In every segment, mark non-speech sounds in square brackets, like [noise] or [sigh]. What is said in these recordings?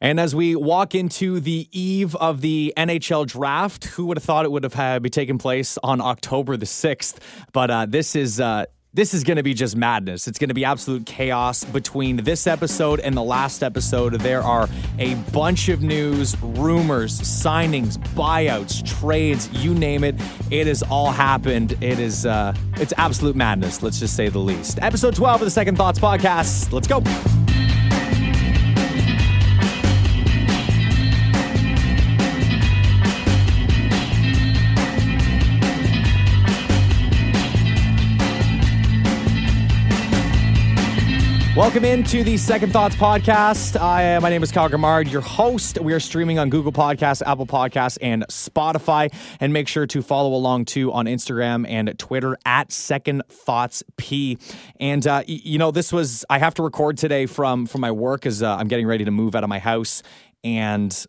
And as we walk into the eve of the NHL draft, who would have thought it would have had be taking place on October the 6th? But uh, this is. Uh, this is going to be just madness. It's going to be absolute chaos between this episode and the last episode. There are a bunch of news, rumors, signings, buyouts, trades, you name it. It has all happened. It is uh it's absolute madness, let's just say the least. Episode 12 of the Second Thoughts podcast. Let's go. Welcome into the Second Thoughts podcast. I, my name is Kyle Grimard, your host. We are streaming on Google Podcasts, Apple Podcasts, and Spotify. And make sure to follow along too on Instagram and Twitter at Second Thoughts P. And uh, you know, this was I have to record today from from my work as uh, I'm getting ready to move out of my house, and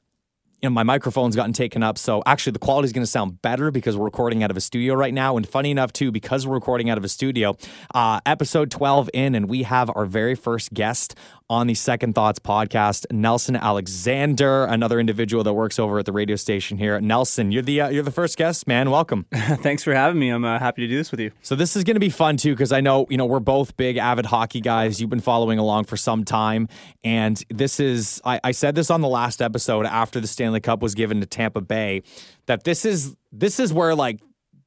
you know, my microphone's gotten taken up. So actually, the quality is going to sound better because we're recording out of a studio right now. And funny enough, too, because we're recording out of a studio, uh, episode 12 in, and we have our very first guest on the Second Thoughts podcast, Nelson Alexander, another individual that works over at the radio station here. Nelson, you're the uh, you're the first guest, man. Welcome. [laughs] Thanks for having me. I'm uh, happy to do this with you. So this is going to be fun too because I know you know we're both big avid hockey guys. You've been following along for some time, and this is I, I said this on the last episode after the Stanley Cup was given to Tampa Bay that this is this is where like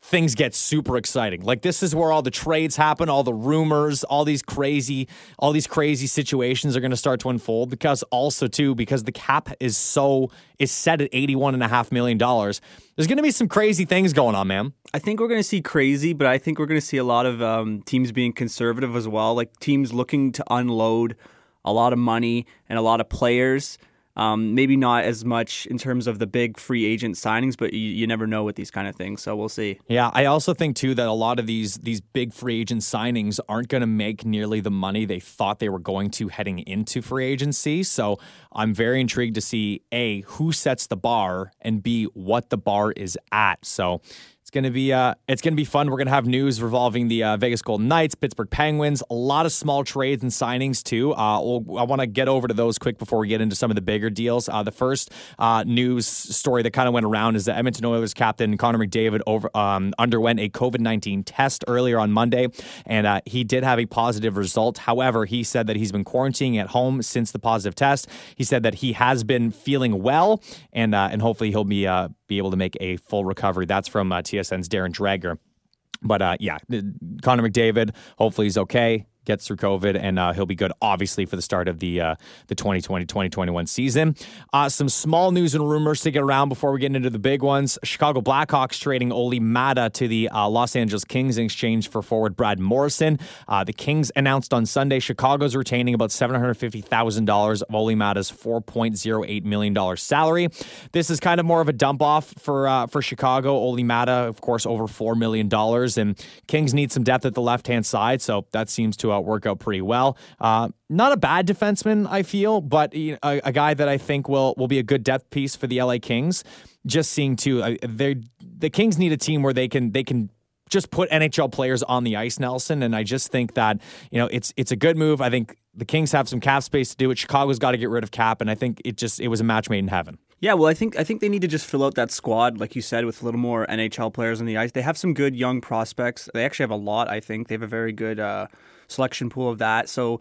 things get super exciting. Like this is where all the trades happen, all the rumors, all these crazy, all these crazy situations are going to start to unfold because also too because the cap is so is set at 81 and a half million dollars. There's going to be some crazy things going on, man. I think we're going to see crazy, but I think we're going to see a lot of um, teams being conservative as well, like teams looking to unload a lot of money and a lot of players um, maybe not as much in terms of the big free agent signings, but you, you never know with these kind of things. So we'll see. Yeah, I also think too that a lot of these these big free agent signings aren't going to make nearly the money they thought they were going to heading into free agency. So I'm very intrigued to see a who sets the bar and b what the bar is at. So it's gonna be uh, it's gonna be fun. We're gonna have news revolving the uh, Vegas Golden Knights, Pittsburgh Penguins, a lot of small trades and signings too. Uh, we'll, I want to get over to those quick before we get into some of the bigger deals. Uh, the first uh, news story that kind of went around is that Edmonton Oilers captain Connor McDavid over um, underwent a COVID nineteen test earlier on Monday, and uh, he did have a positive result. However, he said that he's been quarantining at home since the positive test. He said that he has been feeling well, and and hopefully he'll be be able to make a full recovery. That's from uh, TSN's Darren Dreger. But uh, yeah, Connor McDavid, hopefully he's okay gets through COVID, and uh, he'll be good, obviously, for the start of the uh, the 2020 2021 season. Uh, some small news and rumors to get around before we get into the big ones. Chicago Blackhawks trading Olli Maatta to the uh, Los Angeles Kings in exchange for forward Brad Morrison. Uh, the Kings announced on Sunday Chicago's retaining about $750,000 of Olli Maatta's $4.08 million salary. This is kind of more of a dump off for uh, for Chicago. Olli Maatta, of course, over $4 million, and Kings need some depth at the left hand side, so that seems to uh, work out pretty well. Uh, not a bad defenseman, I feel, but a, a, guy that I think will will be a good depth piece for the LA Kings. Just seeing too, uh, they the Kings need a team where they can they can just put NHL players on the ice, Nelson. And I just think that you know it's it's a good move. I think the Kings have some cap space to do it. Chicago's got to get rid of cap, and I think it just it was a match made in heaven. Yeah, well, I think I think they need to just fill out that squad, like you said, with a little more NHL players on the ice. They have some good young prospects. They actually have a lot. I think they have a very good uh, selection pool of that. So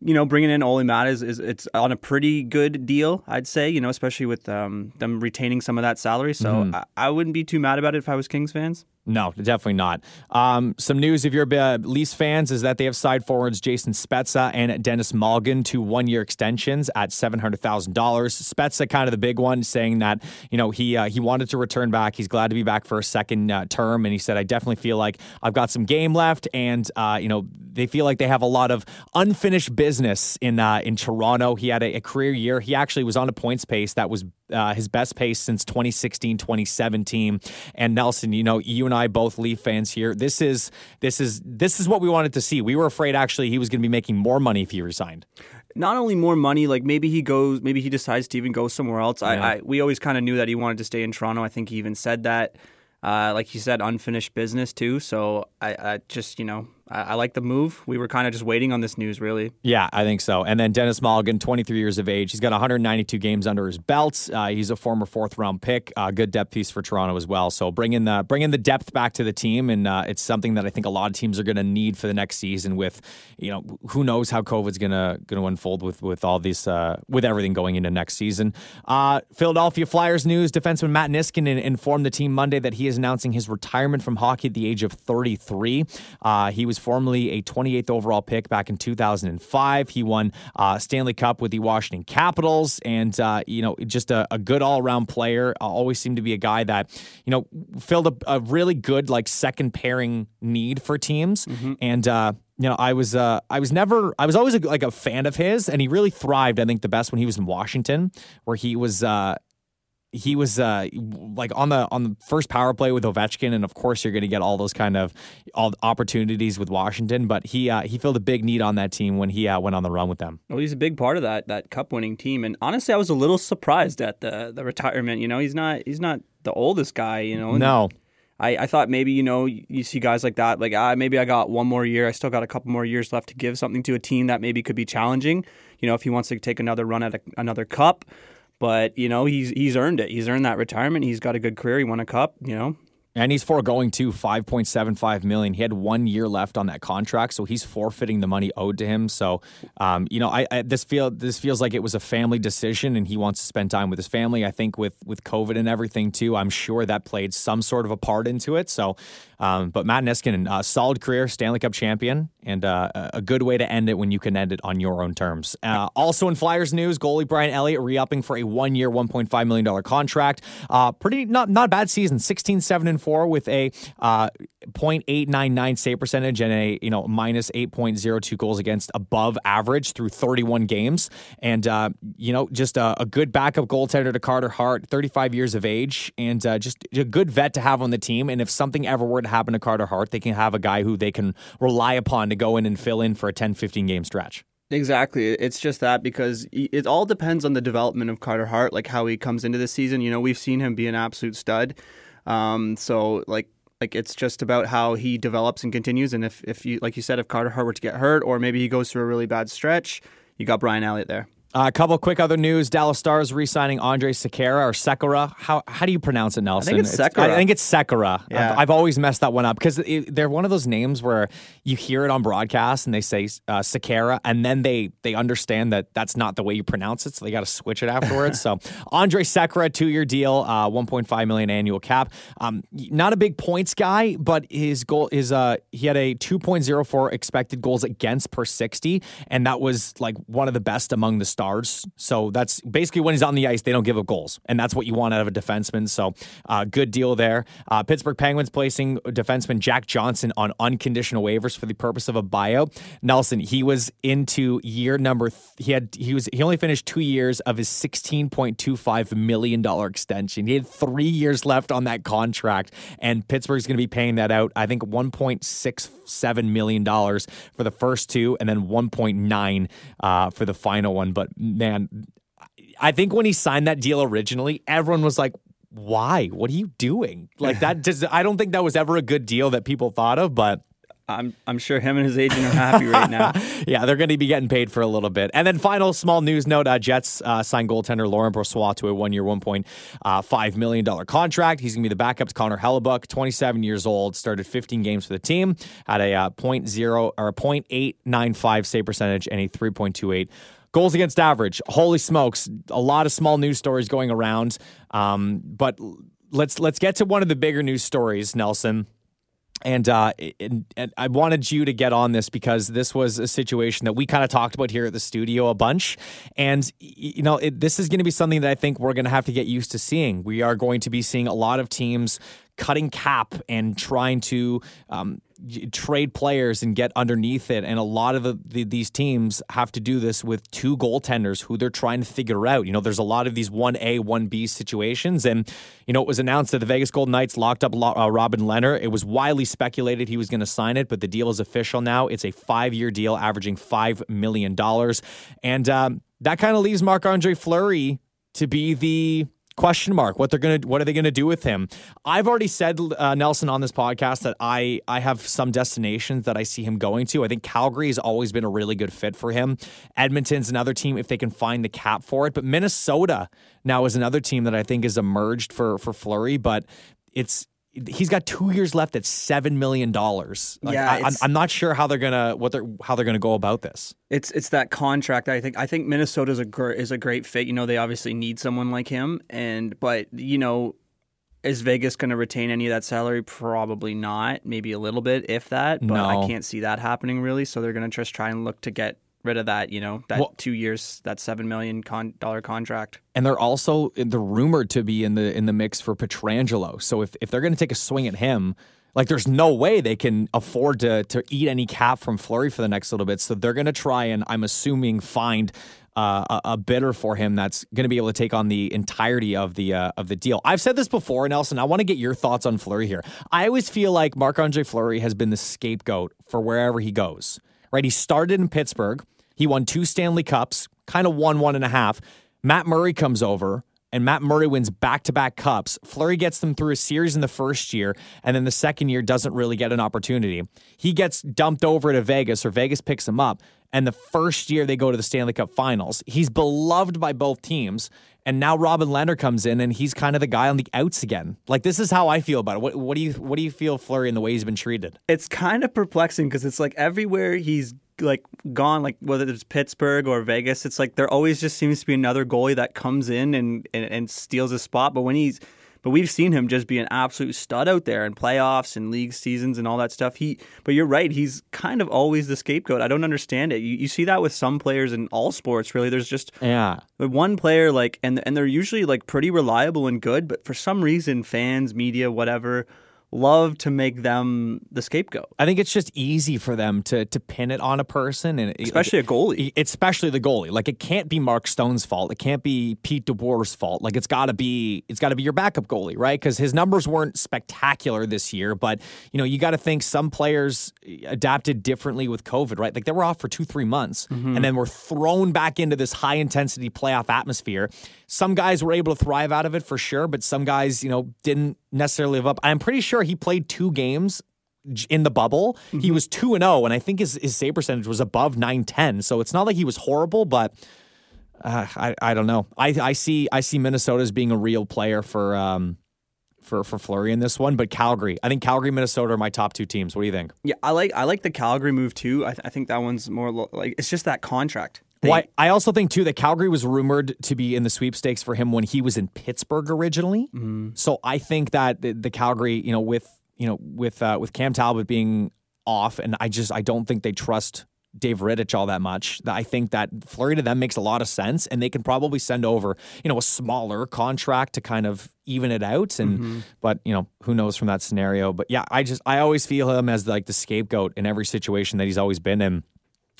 you know, bringing in Olli Maatta is, is it's on a pretty good deal, I'd say. You know, especially with um, them retaining some of that salary. So mm-hmm. I, I, wouldn't be too mad about it if I was Kings fans. No, definitely not. Um, some news if you're uh, Leafs fans is that they have side forwards Jason Spezza and Denis Malgin to one year extensions at seven hundred thousand dollars. Spezza kind of the big one, saying that you know he uh, he wanted to return back. He's glad to be back for a second uh, term, and he said I definitely feel like I've got some game left, and uh, you know they feel like they have a lot of unfinished business in uh, in Toronto. He had a, a career year. He actually was on a points pace that was uh, his best pace since 2016 2017 and nelson you know you and i both leaf fans here. This is this is this is what we wanted to see. We were afraid actually he was going to be making more money if he resigned. Not only more money like maybe he goes maybe he decides to even go somewhere else. Yeah. I, I, we always kind of knew that he wanted to stay in toronto. I think he even said that. Uh, like he said unfinished business too. So I, I just you know I, I like the move. We were kind of just waiting on this news, really. Yeah, I think so. And then Denis Malgin, 23 years of age. He's got 192 games under his belt. Uh, he's a former fourth round pick. Uh, good depth piece for Toronto as well. So bringing the bringing the depth back to the team, and uh, it's something that I think a lot of teams are going to need for the next season. With you know, who knows how COVID's going to going to unfold with with all these uh, with everything going into next season. Uh, Philadelphia Flyers news: Defenseman Matt Niskanen informed the team Monday that he is announcing his retirement from hockey at the age of 33. Uh, he was formerly a 28th overall pick back in 2005. He won uh, Stanley Cup with the Washington Capitals, and uh, you know, just a, a good all-around player. Uh, always seemed to be a guy that you know filled a, a really good like second pairing need for teams, mm-hmm. and uh, you know, I was uh, I was never I was always a, like a fan of his, and he really thrived. I think the best when he was in Washington, where he was uh, he was uh, like on the on the first power play with Ovechkin, and of course you're going to get all those kind of all opportunities with Washington. But he uh, he filled a big need on that team when he uh, went on the run with them. Well, he's a big part of that that cup winning team, and honestly, I was a little surprised at the the retirement. You know, he's not he's not the oldest guy. You know, no. I, I thought maybe you know you see guys like that like ah maybe I got one more year I still got a couple more years left to give something to a team that maybe could be challenging you know if he wants to take another run at a, another cup but you know, he's he's earned it. He's earned that retirement. He's got a good career. He won a cup. You know, and he's foregoing to 5.75 million. He had one year left on that contract, so he's forfeiting the money owed to him. So, um, you know, I, I, this feel this feels like it was a family decision, and he wants to spend time with his family. I think with with COVID and everything too, I'm sure that played some sort of a part into it. So, um, but Matt Niskanen, solid career, Stanley Cup champion, and uh, a good way to end it when you can end it on your own terms. Uh, also in Flyers news, goalie Brian Elliott re-upping for a one-year, 1.5 million dollar contract. Uh, pretty not not a bad season, 16, 7 and four with a uh, 0.899 save percentage and a you know minus 8.02 goals against above average through 31 games, and uh, you know just a, a, good backup goaltender to Carter Hart, 35 years of age, and just a good vet to have on the team. And if something ever were to happen to Carter Hart, they can have a guy who they can rely upon to go in and fill in for a 10, 15 game stretch. Exactly. It's just that because it all depends on the development of Carter Hart, like how he comes into the season. You know, we've seen him be an absolute stud. Um, so like like it's just about how he develops and continues. And if if you like you said, if Carter Hart were to get hurt, or maybe he goes through a really bad stretch, you got Brian Elliott there. Uh, a couple quick other news: Dallas Stars re-signing Andre Sekera or Sekera. How how do you pronounce it, Nelson? I think it's Sekera. I think it's Sekera. Yeah. I've, I've always messed that one up because they're one of those names where you hear it on broadcast and they say uh, Sekera, and then they they understand that that's not the way you pronounce it, so they got to switch it afterwards. [laughs] so Andre Sekera, two-year deal, uh, 1.5 million annual cap. Um, not a big points guy, but his goal is uh he had a 2.04 expected goals against per 60, and that was like one of the best among the stars stars. So that's basically when he's on the ice, they don't give up goals. And that's what you want out of a defenseman. So uh, good deal there. Uh, Pittsburgh Penguins placing defenseman Jack Johnson on unconditional waivers for the purpose of a buyout. Nelson, he was into year number, th- he had, he was, he only finished two years of his $16.25 million extension. He had three years left on that contract, and Pittsburgh's going to be paying that out, I think $1.67 million for the first two, and then 1.9 uh, for the final one. But man, I think when he signed that deal originally, everyone was like, why? What are you doing? Like that [laughs] Does, I don't think that was ever a good deal that people thought of, but I'm I'm sure him and his agent are happy right now. [laughs] yeah, they're going to be getting paid for a little bit. And then final small news note: uh, Jets uh, signed goaltender Laurent Brossoit to a one-year, one point uh, five million dollar contract. He's going to be the backup to Connor Hellebuyck, 27 years old, started 15 games for the team, had a uh, .0 or a .895 save percentage and a 3.28 Goals against average. Holy smokes! A lot of small news stories going around. Um, but let's let's get to one of the bigger news stories, Nelson. And, uh, and, and I wanted you to get on this because this was a situation that we kind of talked about here at the studio a bunch. And, you know, it, this is going to be something that I think we're going to have to get used to seeing. We are going to be seeing a lot of teams cutting cap and trying to um, trade players and get underneath it. And a lot of the, the, these teams have to do this with two goaltenders who they're trying to figure out. You know, there's a lot of these 1A, 1B situations. And, you know, it was announced that the Vegas Golden Knights locked up uh, Robin Lehner. It was widely speculated he was going to sign it, but the deal is official now. It's a five year deal averaging $5 million. And um, that kind of leaves Marc Andre Fleury to be the question mark what they're gonna what are they gonna do with him? I've already said uh, nelson on this podcast that i i have some destinations that i see him going to. I think calgary has always been a really good fit for him. Edmonton's another team if they can find the cap for it. But minnesota now is another team that i think has emerged for for Fleury but it's he's got two years left at seven million dollars. Like, Yeah, I, I'm, I'm not sure how they're gonna what they're how they're gonna go about this. It's it's that contract. I think I think Minnesota's a gr- is a great fit. You know, they obviously need someone like him, and but you know, is Vegas going to retain any of that salary? Probably not. Maybe a little bit, if that. But No. I can't see that happening really. So they're going to just try and look to get rid of that. You know, that Well- two years, that seven million con- dollar contract. And they're also they're rumored to be in the in the mix for Pietrangelo. So if if they're gonna take a swing at him. Like there's no way they can afford to to eat any cap from Fleury for the next little bit. So they're going to try and I'm assuming find uh, a, a bidder for him that's going to be able to take on the entirety of the uh, of the deal. I've said this before, Nelson. I want to get your thoughts on Fleury here. I always feel like Marc Andre Fleury has been the scapegoat for wherever he goes. Right? He started in Pittsburgh. He won two Stanley Cups, kind of won one and a half. Matt Murray comes over. And Matt Murray wins back to back cups. Fleury gets them through a series in the first year, and then the second year doesn't really get an opportunity. He gets dumped over to Vegas, or Vegas picks him up. And the first year they go to the Stanley Cup finals. He's beloved by both teams. And now Robin Lehner comes in and he's kind of the guy on the outs again. Like this is how I feel about it. What, what do you what do you feel Fleury and the way he's been treated? It's kind of perplexing because it's like everywhere he's like gone, like whether it's Pittsburgh or Vegas, it's like there always just seems to be another goalie that comes in and, and, and steals a spot. But when he's but we've seen him just be an absolute stud out there in playoffs and league seasons and all that stuff. He but you're right, he's kind of always the scapegoat. I don't understand it. You, you see that with some players in all sports, really. There's just Yeah. one player like and and they're usually like pretty reliable and good, but for some reason fans, media, whatever, love to make them the scapegoat. I think it's just easy for them to to pin it on a person and Especially a goalie. especially the goalie. Like it can't be Mark Stone's fault. It can't be Pete DeBoer's fault. Like it's got to be it's got to be your backup goalie, right? Because his numbers weren't spectacular this year, but you know you got to think some players adapted differently with COVID, right? Like they were off for two three months mm-hmm. and then were thrown back into this high intensity playoff atmosphere. Some guys were able to thrive out of it for sure, but some guys you know didn't necessarily live up. I'm pretty sure he played two games in the bubble. He was 2 and 0 and I think his his save percentage was above 910. So it's not like he was horrible, but uh, I I don't know. I I see I see Minnesota as being a real player for um for for Fleury in this one, but Calgary. I think Calgary Minnesota are my top two teams. What do you think? Yeah, I like I like the Calgary move too. I, th- I think that one's more lo- like it's just that contract. They- Well, I, I also think too that Calgary was rumored to be in the sweepstakes for him when he was in Pittsburgh originally. So I think that the, the Calgary, you know, with you know with uh, with Cam Talbot being off, and I just I don't think they trust Dave Rittich all that much. That I think that Fleury to them makes a lot of sense, and they can probably send over you know a smaller contract to kind of even it out. And but you know who knows from that scenario. But yeah, I just I always feel him as like the scapegoat in every situation that he's always been in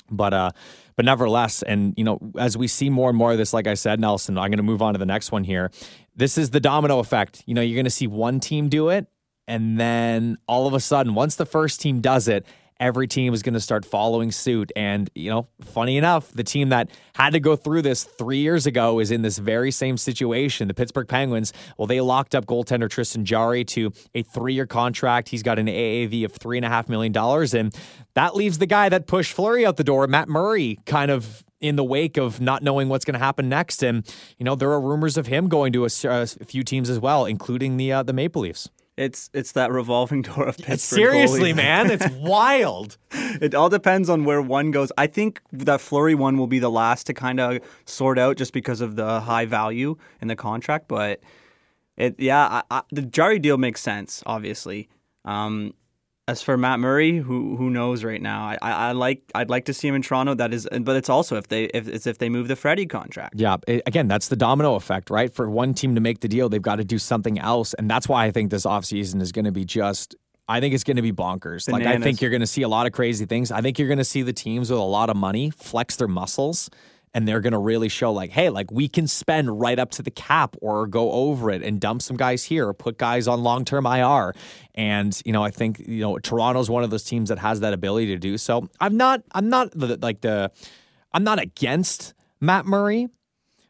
but uh but nevertheless and you know as we see more and more of this like i said nelson i'm going to move on to the next one here. This is the domino effect. You know you're going to see one team do it and then all of a sudden once the first team does it every team is going to start following suit. And you know funny enough the team that had to go through this three years ago is in this very same situation. The pittsburgh penguins well they locked up goaltender Tristan Jarry to a three-year contract. He's got an aav of three and a half million dollars. And that leaves the guy that pushed Fleury out the door matt murray kind of in the wake of not knowing what's going to happen next. And you know there are rumors of him going to a few teams as well including the uh, the maple leafs it's it's that revolving [laughs] door of Pittsburgh. seriously goalies. man it's [laughs] wild it all depends on where one goes. I think that Fleury one will be the last to kind of sort out just because of the high value in the contract. But it, yeah, I, I, the Jarry deal makes sense, obviously. Um, as for Matt Murray, who who knows right now? I, I, I like I'd like to see him in Toronto. That is, but it's also if they if it's if they move the Freddie contract. Yeah, it- again, that's the domino effect, right? For one team to make the deal, they've got to do something else. And that's why I think this offseason is going to be just, I think it's going to be bonkers. Like, I think you're going to see a lot of crazy things. I think you're going to see the teams with a lot of money flex their muscles. And they're going to really show, like, hey, like we can spend right up to the cap or go over it and dump some guys here or put guys on long term IR. And, you know, I think, you know, Toronto's one of those teams that has that ability to do so. I'm not, I'm not the, like the, I'm not against Matt Murray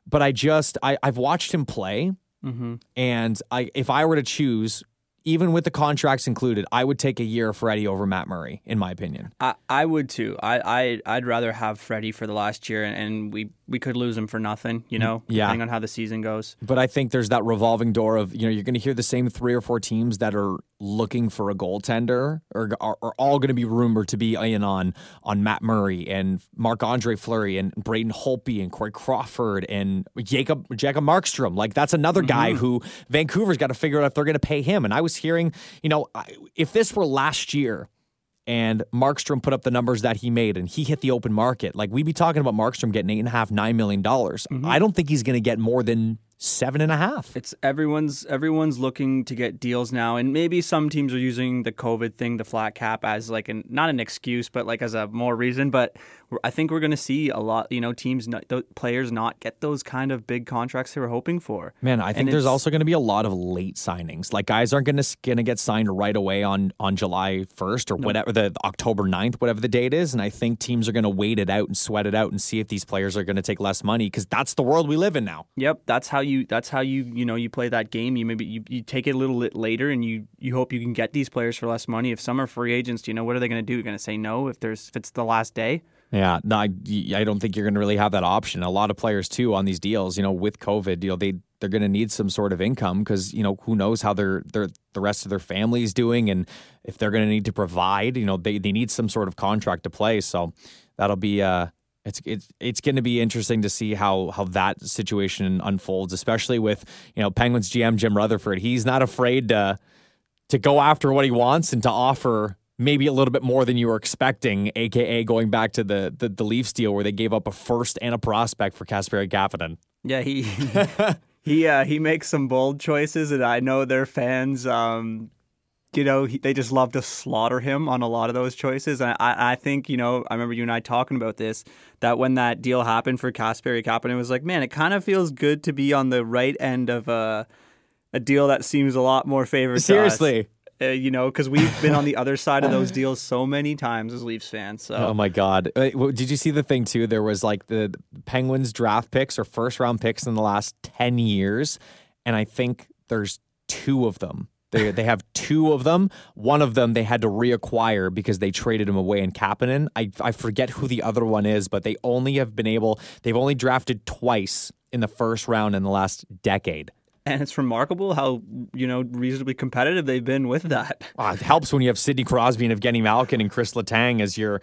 but I just I, I've watched him play Mm-hmm. And I, if I were to choose, even with the contracts included, I would take a year of Freddie over Matt Murray, in my opinion. I, I would too. I, I I'd rather have Freddie for the last year, and we we could lose him for nothing, you mm, know, Yeah. depending on how the season goes. But I think there's that revolving door of, you know, you're going to hear the same three or four teams that are looking for a goaltender or are, are all going to be rumored to be in on on Matt Murray and Marc Andre Fleury and Braden Holtby and Corey Crawford and Jacob Jacob Markstrom. Like that's another guy mm-hmm. who Vancouver's got to figure out if they're going to pay him. And I was hearing, you know, if this were last year and Markstrom put up the numbers that he made and he hit the open market, like we'd be talking about Markstrom getting eight and a half, nine million dollars. Mm-hmm. I don't think he's going to get more than seven and a half. It's everyone's everyone's looking to get deals now, and maybe some teams are using the COVID thing, the flat cap, as like an not an excuse, but like as a more reason. But I think we're going to see a lot, you know, teams, not, players not get those kind of big contracts they were hoping for. Man, I think there's also going to be a lot of late signings. Like guys aren't going to going to get signed right away on on July 1st or whatever the, October 9th, whatever the date is, and I think teams are going to wait it out and sweat it out and see if these players are going to take less money because that's the world we live in now. Yep, that's how you. That's how you. You know, you play that game. You maybe you, you take it a little bit later, and you you hope you can get these players for less money. If some are free agents, you know what are they going to do? You're going to say no if there's if it's the last day. Yeah, no, I, I don't think you're going to really have that option. A lot of players too on these deals, you know, with COVID, you know, they they're going to need some sort of income because you know who knows how their their the rest of their family is doing, and if they're going to need to provide, you know, they they need some sort of contract to play. So that'll be uh. It's it's it's going to be interesting to see how how that situation unfolds, especially with you know Penguins GM Jim Rutherford. He's not afraid to to go after what he wants and to offer maybe a little bit more than you were expecting, aka going back to the the, the Leafs deal where they gave up a first and a prospect for Kasperi Kapanen. Yeah, [laughs] he he uh, he makes some bold choices, and I know their fans. Um, you know, he, they just love to slaughter him on a lot of those choices. And I, I think, you know, I remember you and I talking about this. That when that deal happened for Kasperi Kapanen, it was like, man, it kind of feels good to be on the right end of a a deal that seems a lot more favored. us. Seriously. Uh, you know, because we've been on the other side of those deals so many times as Leafs fans. So Oh my God! Uh, Did you see the thing too? There was like the Penguins draft picks or first round picks in the last ten years, and I think there's two of them. They they have two of them. One of them they had to reacquire because they traded him away in Kapanen. I I forget who the other one is, but they only have been able. They've only drafted twice in the first round in the last decade. And it's remarkable how you know reasonably competitive they've been with that. Wow, [laughs] ah, it helps when you have Sidney Crosby and Evgeny Malkin and Chris Letang as your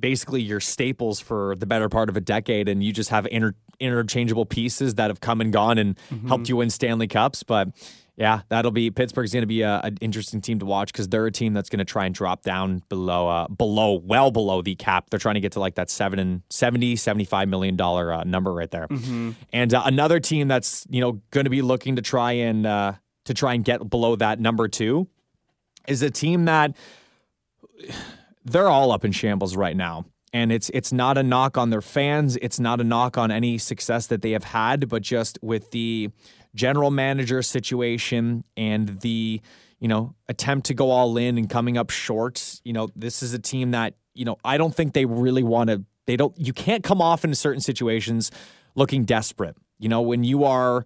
basically your staples for the better part of a decade, and you just have inter- interchangeable pieces that have come and gone and mm-hmm. helped you win Stanley Cups. But yeah, that'll be Pittsburgh's going to be a, an interesting team to watch because they're a team that's going to try and drop down below, uh, below, well below the cap. They're trying to get to like that seven and 70, 75 million dollar uh, number right there. And uh, another team that's you know going to be looking to try and uh, to try and get below that number two is a team that [sighs] they're all up in shambles right now. And it's it's not a knock on their fans. It's not a knock on any success that they have had, but just with the general manager situation and the you know attempt to go all in and coming up short. You know, this is a team that you know I don't think they really want to. They don't. You can't come off in certain situations looking desperate. You know, when you are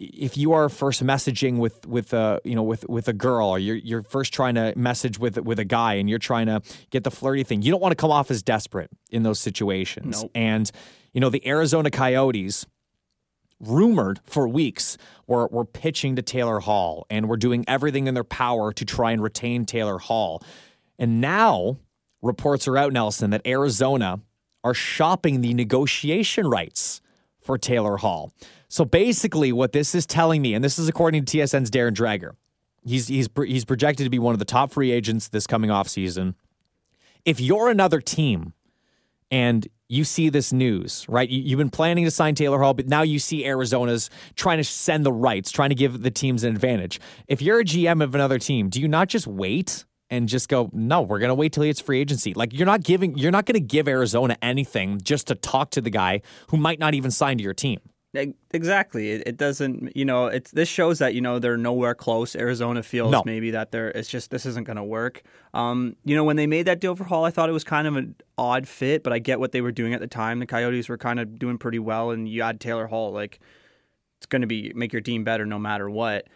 if you are first messaging with with a you know with with a girl or you're you're first trying to message with with a guy and you're trying to get the flirty thing you don't want to come off as desperate in those situations Nope. and you know the Arizona Coyotes rumored for weeks were were pitching to Taylor Hall and were doing everything in their power to try and retain Taylor Hall and now reports are out Nelson that Arizona are shopping the negotiation rights for Taylor Hall. So basically, what this is telling me, and this is according to TSN's Darren Dreger, he's he's he's projected to be one of the top free agents this coming off season. If you're another team and you see this news, right? You, you've been planning to sign Taylor Hall, but now you see Arizona's trying to send the rights, trying to give the teams an advantage. If you're a GM of another team, do you not just wait and just go, no, we're going to wait till it's free agency? Like you're not giving, you're not going to give Arizona anything just to talk to the guy who might not even sign to your team. Exactly. It, it doesn't. You know, it's this shows that you know they're nowhere close. Arizona feels No. maybe that they're. It's just this isn't going to work. Um, you know, when they made that deal for Hall, I thought it was kind of an odd fit, but I get what they were doing at the time. The Coyotes were kind of doing pretty well, and you add Taylor Hall, like it's going to be make your team better no matter what.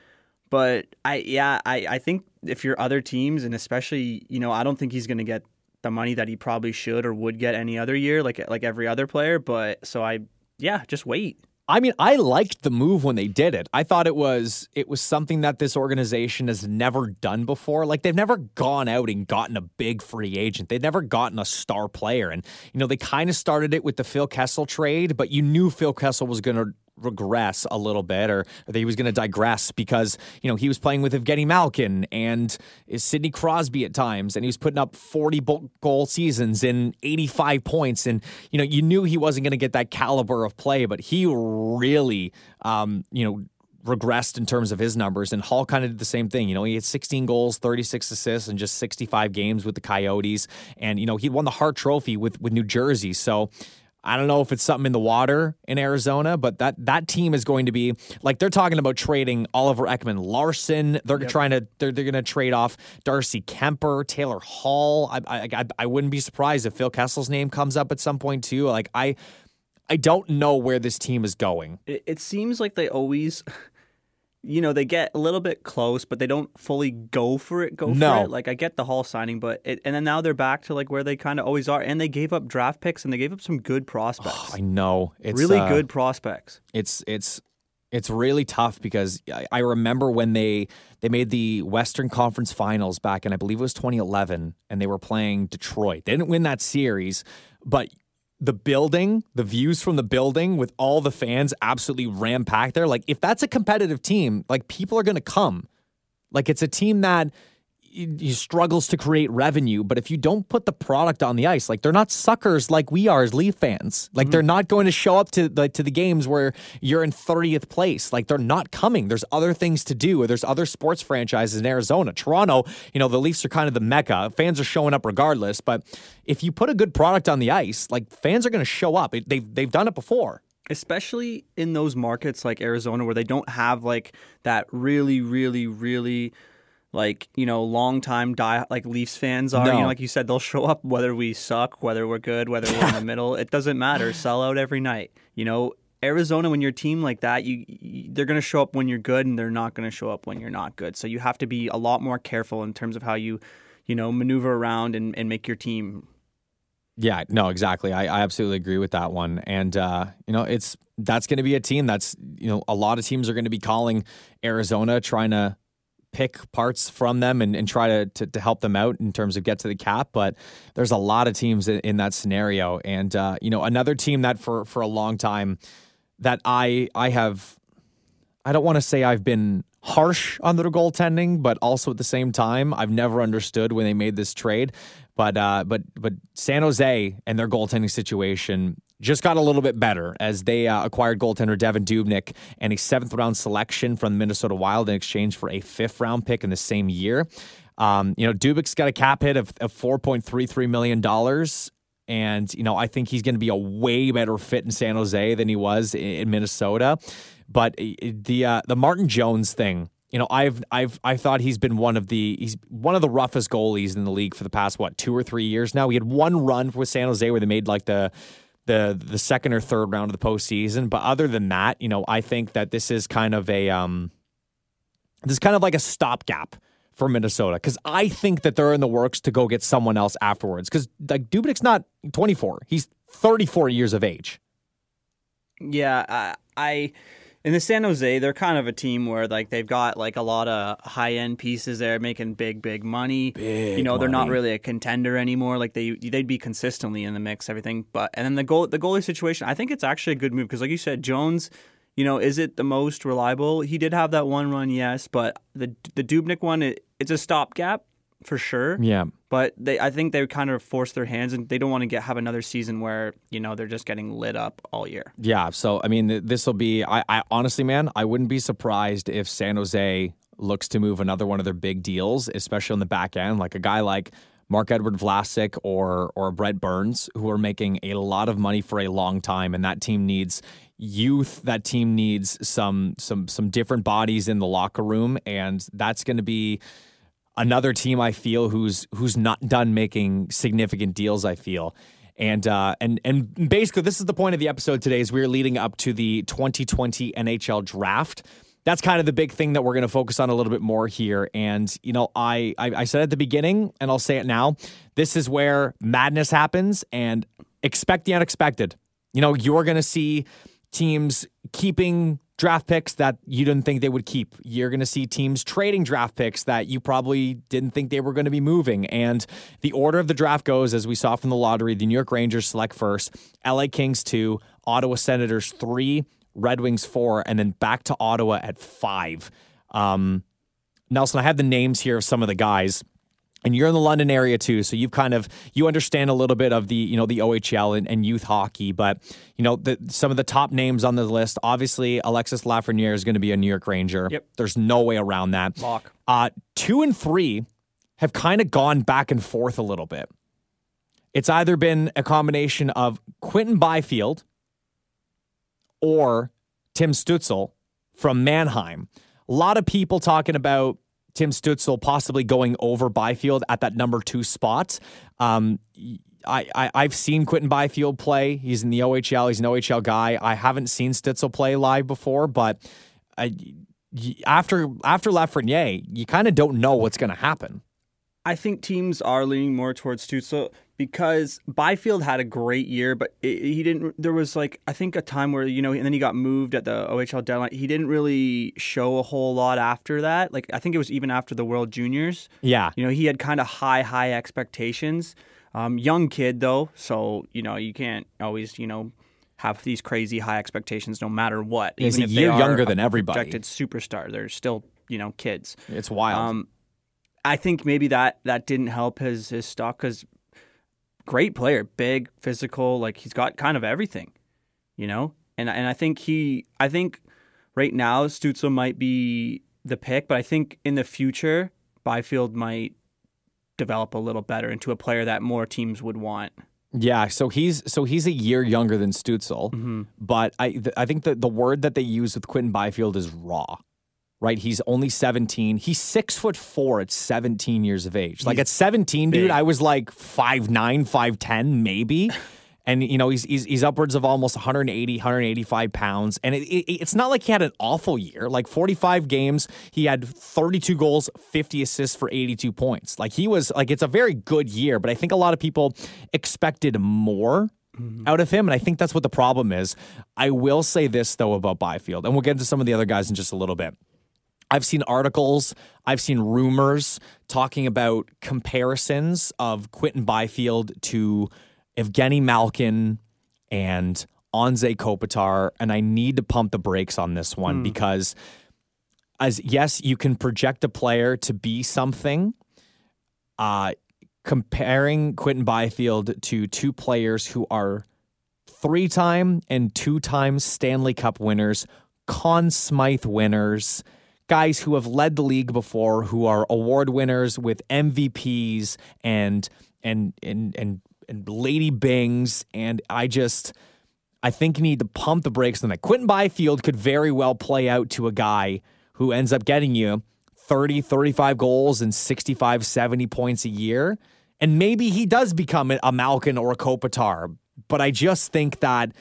But I yeah, I, I think if you're other teams and especially, you know, I don't think he's going to get the money that he probably should or would get any other year like like every other player, but so I yeah, just wait. I mean, I liked the move when they did it. I thought it was it was something that this organization has never done before. Like they've never gone out and gotten a big free agent. They've never gotten a star player. And you know, they kind of started it with the Phil Kessel trade, but you knew Phil Kessel was going to regress a little bit or that he was going to digress because, you know, he was playing with Evgeny Malkin and Sidney Crosby at times and he was putting up 40 goal seasons and 85 points. And, you know, you knew he wasn't going to get that caliber of play, but he really, um, you know, regressed in terms of his numbers. And Hall kind of did the same thing. You know, he had 16 goals, 36 assists, and just 65 games with the Coyotes. And, you know, he won the Hart Trophy with, with New Jersey. So, I don't know if it's something in the water in Arizona, but that that team is going to be like they're talking about trading Oliver Ekman Larsson. They're yep. trying to they're, they're going to trade off Darcy Kuemper, Taylor Hall. I, I I wouldn't be surprised if Phil Kessel's name comes up at some point too. Like I I don't know where this team is going. It, it seems like they always you know, they get a little bit close, but they don't fully go for it. Go no. for it. Like I get the Hall signing, but it, and then now they're back to like where they kind of always are, and they gave up draft picks and they gave up some good prospects. Oh, I know, it's really uh, good prospects. It's it's it's really tough because I, I remember when they they made the Western Conference Finals back in I believe it was 2011, and they were playing Detroit. They didn't win that series, but the building, the views from the building with all the fans absolutely rampacked there. Like, if that's a competitive team, like people are going to come. Like, it's a team that he struggles to create revenue. But if you don't put the product on the ice, like they're not suckers like we are as Leaf fans. Like mm-hmm. they're not going to show up to the to the games where you're in 30th place. Like they're not coming. There's other things to do. There's other sports franchises in Arizona. Toronto, you know, the Leafs are kind of the mecca. Fans are showing up regardless. But if you put a good product on the ice, like fans are going to show up. They've they've done it before especially in those markets like Arizona where they don't have like that really really really like you know long time die like Leafs fans are. No. You know, like you said, they'll show up whether we suck, whether we're good, whether we're in the [laughs] middle. It doesn't matter. Sell out every night. You know, Arizona, when you're a team like that, you, you they're going to show up when you're good, and they're not going to show up when you're not good. So you have to be a lot more careful in terms of how you, you know, maneuver around and, and make your team. Yeah, no, exactly. I, I absolutely agree with that one. And uh, you know, it's that's going to be a team that's you know a lot of teams are going to be calling Arizona trying to pick parts from them and, and try to, to, to help them out in terms of get to the cap. But there's a lot of teams in, in that scenario, and uh, you know another team that for for a long time that I I have I don't want to say I've been harsh on their goaltending, but also at the same time I've never understood when they made this trade. But uh, but but San Jose and their goaltending situation just got a little bit better as they uh, acquired goaltender Devin Dubnyk and a seventh round selection from the Minnesota Wild in exchange for a fifth round pick in the same year. Um, you know, Dubnyk's got a cap hit of, of $4.33 million. And, you know, I think he's going to be a way better fit in San Jose than he was in, in Minnesota. But the uh, the Martin Jones thing, you know, I've I've I thought he's been one of the he's one of the roughest goalies in the league for the past what two or three years now. He had one run with San Jose where they made like the the the second or third round of the postseason. But other than that, you know, I think that this is kind of a um, this is kind of like a stopgap for Minnesota because I think that they're in the works to go get someone else afterwards. Because like Dubnyk's not 24; he's 34 years of age. Yeah, I, I in the San Jose, they're kind of a team where like they've got like a lot of high end pieces there making big, big money. Big you know, they're not really a contender anymore. Like they they'd be consistently in the mix, everything. But and then the goal the goalie situation, I think it's actually a good move because like you said, Jones. You know, is it the most reliable? He did have that one run, yes, but the the Dubnyk one, it, it's a stopgap for sure. Yeah. But they, I think they kind of force their hands, and they don't want to get have another season where you know they're just getting lit up all year. Yeah. So I mean, this will be. I, I honestly, man, I wouldn't be surprised if San Jose looks to move another one of their big deals, especially on the back end, like a guy like. Marc-Edouard Vlasic or or Brent Burns, who are making a lot of money for a long time, and that team needs youth. That team needs some some some different bodies in the locker room, and that's going to be another team I feel who's who's not done making significant deals. I feel, And uh, and and basically, this is the point of the episode today. Is we're leading up to the 2020 NHL draft. That's kind of the big thing that we're going to focus on a little bit more here. And you know, I, I I said at the beginning, and I'll say it now. This is where madness happens, and expect the unexpected. You know, you're going to see teams keeping draft picks that you didn't think they would keep. You're going to see teams trading draft picks that you probably didn't think they were going to be moving. And the order of the draft goes, as we saw from the lottery, the New York Rangers select first, LA Kings two, Ottawa Senators three, Red Wings four, and then back to Ottawa at five. Um, Nelson, I have the names here of some of the guys and you're in the London area too, so you've kind of you understand a little bit of the you know the OHL and, and youth hockey, but you know the, some of the top names on the list. Obviously, Alexis Lafreniere is going to be a New York Ranger. Yep. There's no way around that. Lock. Uh, two and three have kind of gone back and forth a little bit. It's either been a combination of Quinton Byfield or Tim Stützle from Mannheim. A lot of people talking about Tim Stützle possibly going over Byfield at that number two spot. Um, I, I have seen Quinton Byfield play. He's in the OHL. He's an OHL guy. I haven't seen Stützle play live before, but I, after after Lafreniere, you kind of don't know what's going to happen. I think teams are leaning more towards Stützle because Byfield had a great year, but it, he didn't. There was like I think a time where you know, and then he got moved at the OHL deadline. He didn't really show a whole lot after that. Like I think it was even after the World Juniors. Yeah, you know, he had kind of high high expectations. Um, young kid though, so you know you can't always you know have these crazy high expectations no matter what. He's even a year younger than everybody. Projected superstar. They're still you know kids. It's wild. Um, I think maybe that that didn't help his his stock because great player, big, physical, like he's got kind of everything, you know. And and I think he, I think right now Stützle might be the pick, but I think in the future Byfield might develop a little better into a player that more teams would want. Yeah, so he's so he's a year younger than Stützle, mm-hmm. but I th- I think that the word that they use with Quinton Byfield is raw right? He's only 17. He's six foot four at 17 years of age. He's like at 17, big. dude, I was like 5'9, 5'10, maybe. [laughs] and you know he's, he's he's upwards of almost 180 185 pounds and it, it, it's not like he had an awful year like 45 games he had 32 goals 50 assists for 82 points like he was like it's a very good year but i think a lot of people expected more mm-hmm. out of him and i think that's what the problem is i will say this though about byfield and we'll get into some of the other guys in just a little bit I've seen articles, I've seen rumors talking about comparisons of Quinton Byfield to Evgeny Malkin and Anze Kopitar, and I need to pump the brakes on this one mm. because as yes, you can project a player to be something. Uh, comparing Quinton Byfield to two players who are three time and two time Stanley Cup winners, Conn Smythe winners, guys who have led the league before, who are award winners with MVPs and and and and and Lady Byngs, and I just I think you need to pump the brakes on that. Quinton Byfield could very well play out to a guy who ends up getting you 30, 35 goals and 65, 70 points a year. And maybe he does become a Malkin or a Kopitar. But I just think that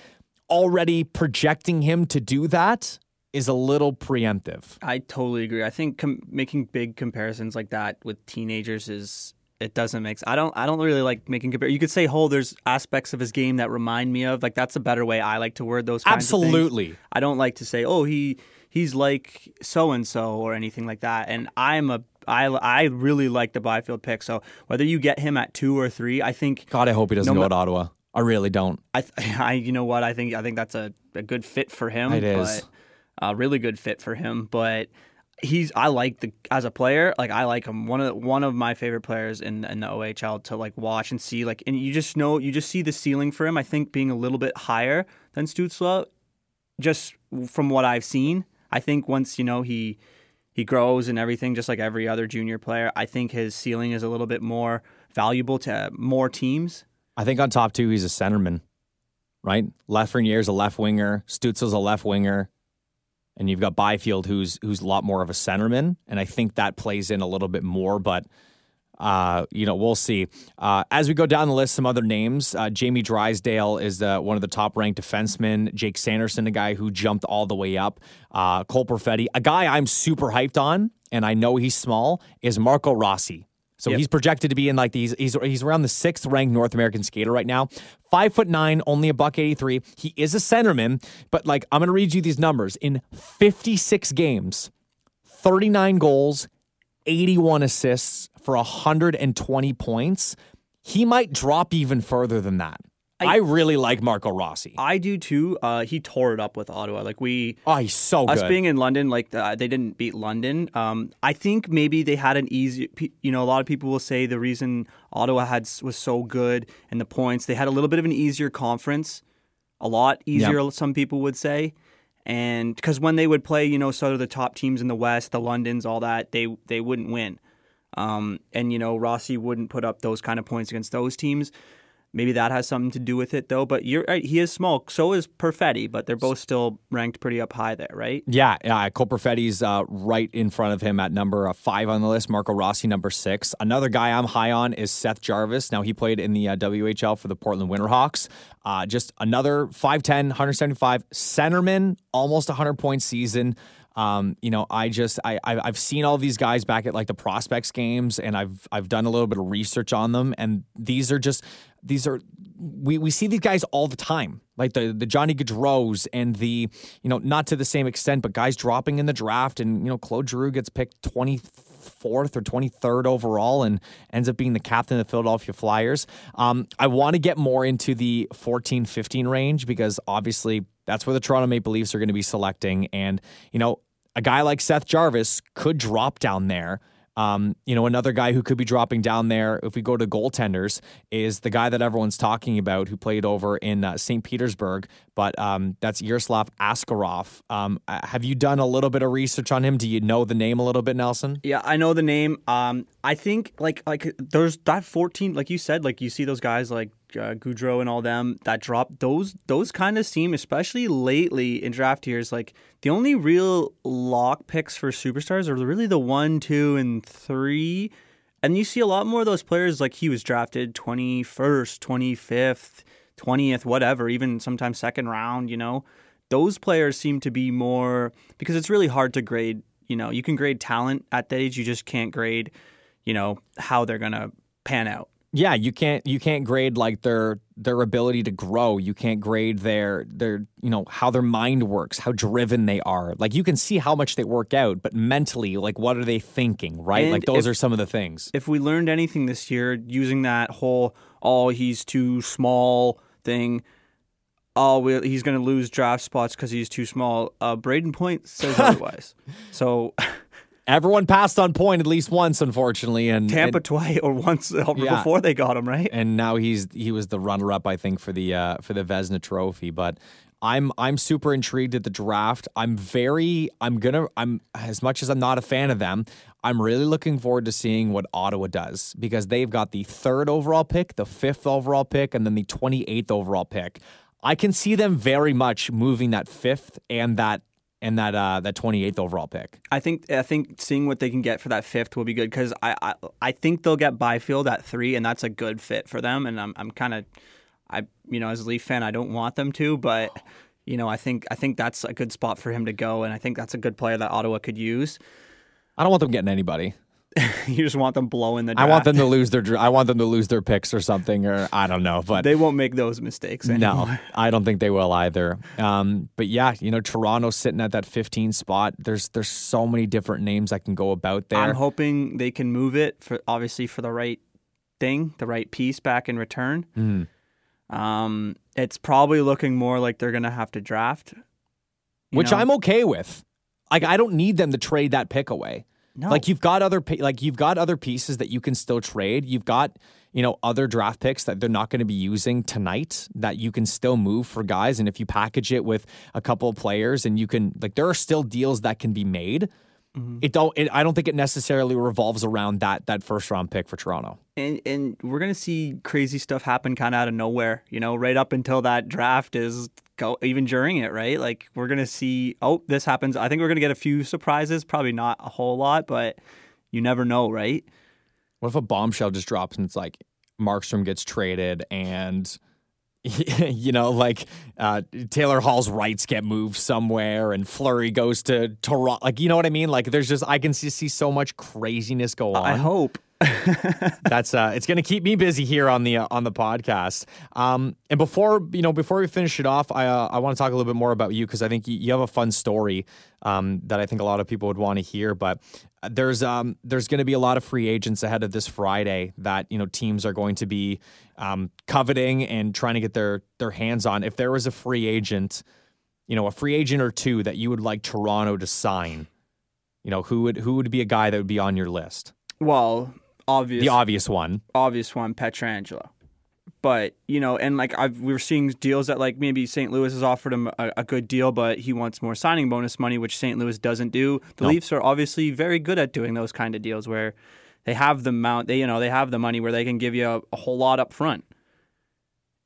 already projecting him to do that is a little preemptive. I totally agree. I think com- making big comparisons like that with teenagers is it doesn't make. I don't. I don't really like making compare. You could say, "Oh, there's aspects of his game that remind me of." Like that's a better way I like to word those. Absolutely. I don't like to say, "Oh, he he's like so and so" or anything like that. And I'm a I, I really like the Byfield pick. So whether you get him at two or three, I think. God, I hope he doesn't no, go to Ottawa. I really don't. I, [laughs] I, you know what? I think I think that's a, a good fit for him. It is. But a really good fit for him. But he's I like the as a player, like I like him. One of the, one of my favorite players in in the OHL to like watch and see. Like, and you just know you just see the ceiling for him. I think being a little bit higher than Stützle, just from what I've seen. I think once you know he he grows and everything, just like every other junior player. I think his ceiling is a little bit more valuable to more teams. I think on top two, he's a centerman, right? is a left winger. Stützle's a left winger and you've got Byfield, who's who's a lot more of a centerman, and I think that plays in a little bit more. But uh, you know, we'll see. Uh, as we go down the list, some other names. Uh, Jamie Drysdale is the, one of the top ranked defensemen. Jake Sanderson, a guy who jumped all the way up. Uh, Cole Perfetti, a guy I'm super hyped on, and I know he's small, is Marco Rossi. So yep. he's projected to be in like these. He's he's around the sixth ranked North American skater right now. Five foot nine, only a buck eighty three. He is a centerman, but like I'm gonna read you these numbers in 56 games, 39 goals, 81 assists for 120 points. He might drop even further than that. I, I, really like Marco Rossi. I do too. Uh, he tore it up with Ottawa. Like we, oh, he's so us good. being in London, like uh, they didn't beat London. Um, I think maybe they had an easy. You know, a lot of people will say the reason Ottawa had was so good and the points they had a little bit of an easier conference, a lot easier. Yep. Some people would say, and because when they would play, you know, sort of the top teams in the West, the Londons, all that, they they wouldn't win. Um, and you know, Rossi wouldn't put up those kind of points against those teams. Maybe that has something to do with it, though. But you're right, he is small. So is Perfetti, but they're both still ranked pretty up high there, right? Yeah, yeah. Cole Perfetti's uh, right in front of him at number uh, five on the list. Marco Rossi, number six. Another guy I'm high on is Seth Jarvis. Now, he played in the uh, WHL for the Portland Winterhawks. Uh, just another 5'10, 175 centerman, almost 100 point season. Um, you know, I just I I've seen all these guys back at like the prospects games, and I've I've done a little bit of research on them, and these are just these are we we see these guys all the time, like the the Johnny Gaudreau's and the you know not to the same extent, but guys dropping in the draft, and you know Claude Giroux gets picked twenty fourth or 23rd overall and ends up being the captain of the Philadelphia Flyers. Um, I want to get more into the 14 15 range because obviously that's where the Toronto Maple Leafs are going to be selecting. And, you know, a guy like Seth Jarvis could drop down there. Um, you know, another guy who could be dropping down there if we go to goaltenders is the guy that everyone's talking about who played over in uh, St. Petersburg, but um, that's Yaroslav Askarov. Um, uh, have you done a little bit of research on him? Do you know the name a little bit, Nelson? Yeah, I know the name. Um, I think like like there's that 14, like you said, like you see those guys like uh, Gaudreau and all them that drop those those kind of seem especially lately in draft years like the only real lock picks for superstars are really the one two and three. And you see a lot more of those players like he was drafted 21st 25th 20th whatever even sometimes second round you know? Those players seem to be more because it's really hard to grade you know you can grade talent at that age you just can't grade you know how they're gonna pan out yeah, you can't you can't grade like their their ability to grow. You can't grade their their you know how their mind works, how driven they are. Like you can see how much they work out, but mentally, like what are they thinking, right? And like those if, are some of the things. If we learned anything this year using that whole oh he's too small thing, oh he's going to lose draft spots because he's too small. Uh, Brayden Point says [laughs] otherwise. So Everyone passed on point at least once, unfortunately, and Tampa and, twice or once uh, yeah. before they got him right. And now he's he was the runner up, I think, for the uh, for the Vezina Trophy. But I'm I'm super intrigued at the draft. I'm very I'm gonna I'm as much as I'm not a fan of them. I'm really looking forward to seeing what Ottawa does because they've got the third overall pick, the fifth overall pick, and then the 28th overall pick. I can see them very much moving that fifth and that and that uh, that 28th overall pick. I think I think seeing what they can get for that fifth will be good because I, I, I think they'll get Byfield at three, and that's a good fit for them. And I'm I'm kind of I you know as a Leaf fan I don't want them to, but you know I think I think that's a good spot for him to go, and I think that's a good player that Ottawa could use. I don't want them getting anybody. [laughs] you just want them blowing the. Draft. I want them to lose their. I want them to lose their picks or something, or I don't know. But they won't make those mistakes. Anymore. No, I don't think they will either. Um, but yeah, you know, Toronto's sitting at that 15 spot. There's there's so many different names I can go about there. I'm hoping they can move it for obviously for the right thing, the right piece back in return. Mm. Um, it's probably looking more like they're gonna have to draft, which know? I'm okay with. Like I don't need them to trade that pick away. No. Like you've got other like you've got other pieces that you can still trade. You've got you know other draft picks that they're not going to be using tonight that you can still move for guys. And if you package it with a couple of players, and you can like there are still deals that can be made. Mm-hmm. It don't. It, I don't think it necessarily revolves around that that first round pick for Toronto. And and we're gonna see crazy stuff happen kind of out of nowhere. You know, right up until that draft is go even during it, right? Like we're gonna see. Oh, this happens. I think we're gonna get a few surprises. Probably not a whole lot, but you never know, right? What if a bombshell just drops and it's like Markstrom gets traded and [laughs] you know, like uh, Taylor Hall's rights get moved somewhere, and Fleury goes to Toronto. Like, you know what I mean? Like, there's just I can see, see so much craziness go on. I hope. [laughs] That's uh, it's going to keep me busy here on the uh, on the podcast. Um, and before you know, before we finish it off, I uh, I want to talk a little bit more about you because I think you have a fun story um, that I think a lot of people would want to hear. But uh, there's um there's going to be a lot of free agents ahead of this Friday that you know teams are going to be um, coveting and trying to get their their hands on. If there was a free agent, you know, a free agent or two that you would like Toronto to sign, you know, who would who would be a guy that would be on your list? Well, obvious The obvious one. obvious one, Pietrangelo. But you know, and like I've we were seeing deals that like maybe St. Louis has offered him a, a good deal, but he wants more signing bonus money, which St. Louis doesn't do. The No. Leafs are obviously very good at doing those kind of deals where they have the amount they you know they have the money where they can give you a, a whole lot up front.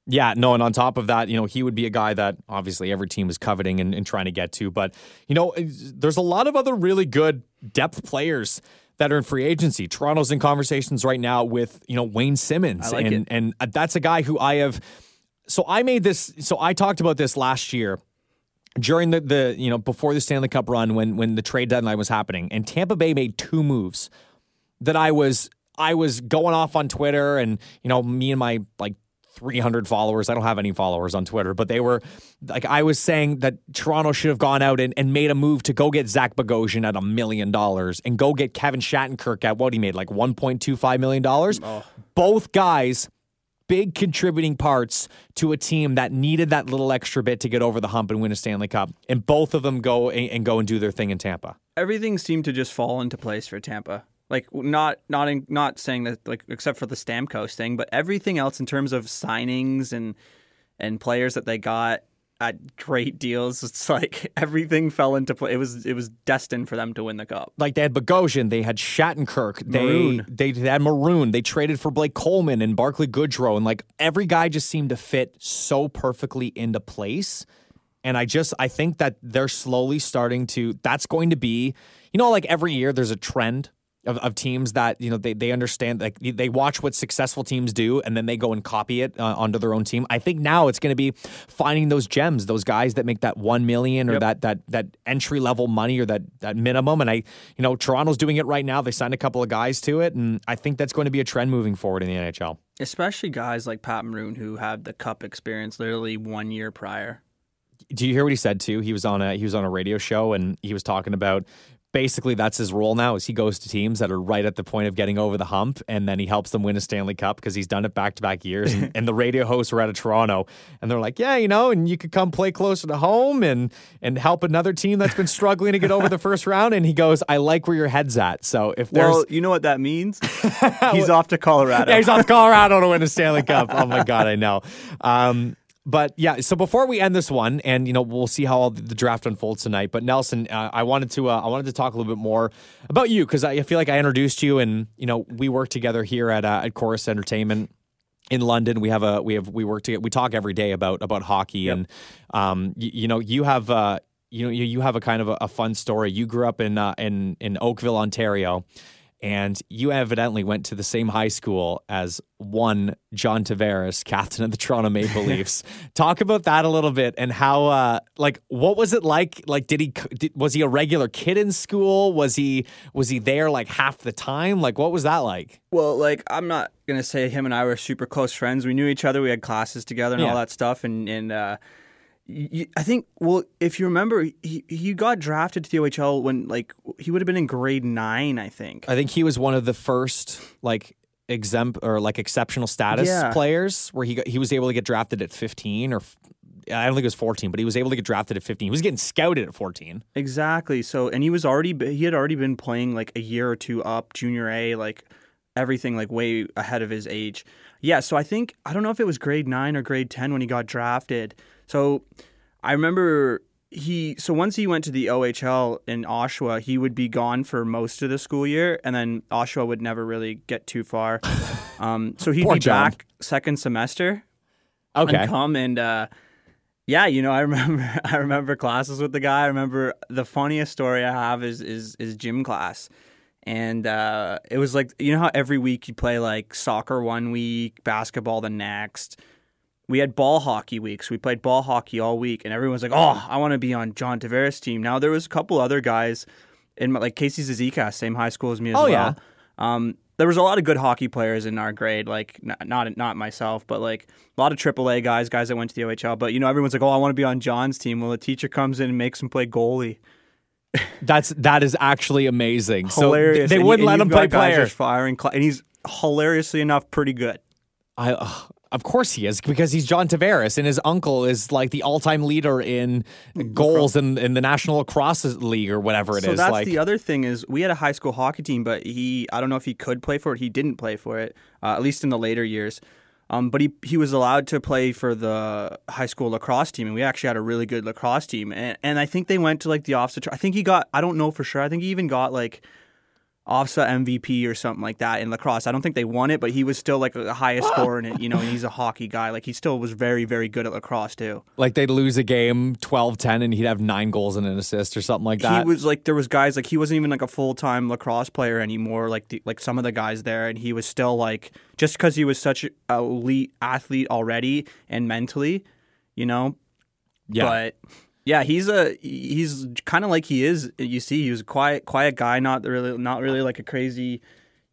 Yeah, no, and on top of that, you know, he would be a guy that obviously every team is coveting and, and trying to get to. But, you know, there's a lot of other really good depth players that are in free agency. Toronto's in conversations right now with, you know, Wayne Simmonds. Like and it. and uh, that's a guy who I have so I made this so I talked about this last year during the the you know before the Stanley Cup run when when the trade deadline was happening and Tampa Bay made two moves that I was I was going off on Twitter and you know me and my like 300 followers. I don't have any followers on Twitter but they were like I was saying that Toronto should have gone out and, and made a move to go get Zach Bogosian at a million dollars and go get Kevin Shattenkirk at what he made like 1.25 million dollars. Oh. Both guys big contributing parts to a team that needed that little extra bit to get over the hump and win a Stanley Cup. And both of them go and, and go and do their thing in Tampa. Everything seemed to just fall into place for Tampa. Like not not in, not saying that like except for the Stamkos thing, but everything else in terms of signings and and players that they got at great deals, it's like [laughs] everything fell into place. It was it was destined for them to win the cup. like they had Bogosian, they had Shattenkirk, they, Maroon. they they had Maroon, they traded for Blake Coleman and Barclay Goodrow, and like every guy just seemed to fit so perfectly into place. And I just I think that they're slowly starting to. That's going to be, you know, like every year there's a trend. Of, of teams that you know they, they understand like they watch what successful teams do and then they go and copy it uh, onto their own team. I think now it's going to be finding those gems, those guys that make that one million or Yep. that that that entry level money or that that minimum. And I, you know, Toronto's doing it right now. They signed a couple of guys to it, and I think that's going to be a trend moving forward in the NHL. Especially guys like Pat Maroon who had the cup experience literally one year prior. Do you hear what he said too? He was on a he was on a radio show and he was talking about basically that's his role now is he goes to teams that are right at the point of getting over the hump and then he helps them win a Stanley Cup because he's done it back to back years and, [laughs] and the radio hosts were out of Toronto and they're like yeah you know and you could come play closer to home and and help another team that's been struggling to get over the first round and he goes I like where your head's at so if there's Well, you know what that means? [laughs] He's off to Colorado. yeah, he's off to Colorado to win a Stanley Cup. Oh my god, I know. Um, but yeah, so before we end this one, and you know we'll see how all the draft unfolds tonight. But Nelson, uh, I wanted to uh, I wanted to talk a little bit more about you because I feel like I introduced you, and you know we work together here at uh, at Chorus Entertainment in London. We have a we have we work together. We talk every day about about hockey, and um, you, you know you have uh, you know you, you have a kind of a, a fun story. You grew up in uh, in in Oakville, Ontario. And you evidently went to the same high school as one John Tavares, captain of the Toronto Maple [laughs] Leafs. Talk about that a little bit and how, uh, like, what was it like? Like, did he did, was he a regular kid in school? Was he was he there like half the time? Like, what was that like? Well, like I'm not gonna say him and I were super close friends. We knew each other. We had classes together and Yeah. all that stuff. And and uh, y- I think well, if you remember, he he got drafted to the OHL when like he would have been in grade nine, I think. I think he was one of the first like exempt or like exceptional status Yeah. players where he got, he was able to get drafted at 15 or I don't think it was 14, but he was able to get drafted at 15. He was getting scouted at 14. Exactly. So, and he was already he had already been playing like a year or two up, junior A, like everything like way ahead of his age. Yeah. So I think I don't know if it was grade nine or grade ten when he got drafted. So I remember he so once he went to the OHL in Oshawa, he would be gone for most of the school year, and then Oshawa would never really get too far. [laughs] Um, so he'd be John. back second semester Okay. and come and uh yeah, you know, I [laughs] remember I remember classes with the guy. I remember the funniest story I have is is is gym class. and uh, it was like you know how every week you play like soccer one week, basketball the next. We had ball hockey weeks. We played ball hockey all week, and everyone's like, "Oh, I want to be on John Tavares' team." Now there was a couple other guys in my, like Casey Zizekas, same high school as me as Oh, well. yeah. Um, there was a lot of good hockey players in our grade, like not not, not myself, but like a lot of AAA guys, guys that went to the OHL. But you know, everyone's like, "Oh, I want to be on John's team." Well, the teacher comes in and makes him play goalie. [laughs] That's that is actually amazing. Hilarious. So they And- wouldn't and let him play player. firing, cl- and he's hilariously enough pretty good. I, uh, of course he is because he's John Tavares and his uncle is like the all-time leader in goals in, in the National Lacrosse League or whatever it is. so that's like the other thing is we had a high school hockey team, but he I don't know if he could play for it. He didn't play for it, uh, at least in the later years. Um, but he he was allowed to play for the high school lacrosse team, and we actually had a really good lacrosse team. And and I think they went to like the OFSAA. I think he got I don't know for sure. I think he even got like OFSAA MVP or something like that in lacrosse. I don't think they won it, but he was still like the highest scorer in it. You know, and he's a hockey guy. Like he still was very very good at lacrosse too. like they'd lose a game 12-10 and he'd have nine goals and an assist or something like that. He was like there was guys like he wasn't even like a full time lacrosse player anymore. Like the, like some of the guys there, and he was still like just because he was such an elite athlete already and mentally, you know. yeah. But yeah, he's a he's kind of like he is. You see, he was a quiet quiet guy, not really not really like a crazy.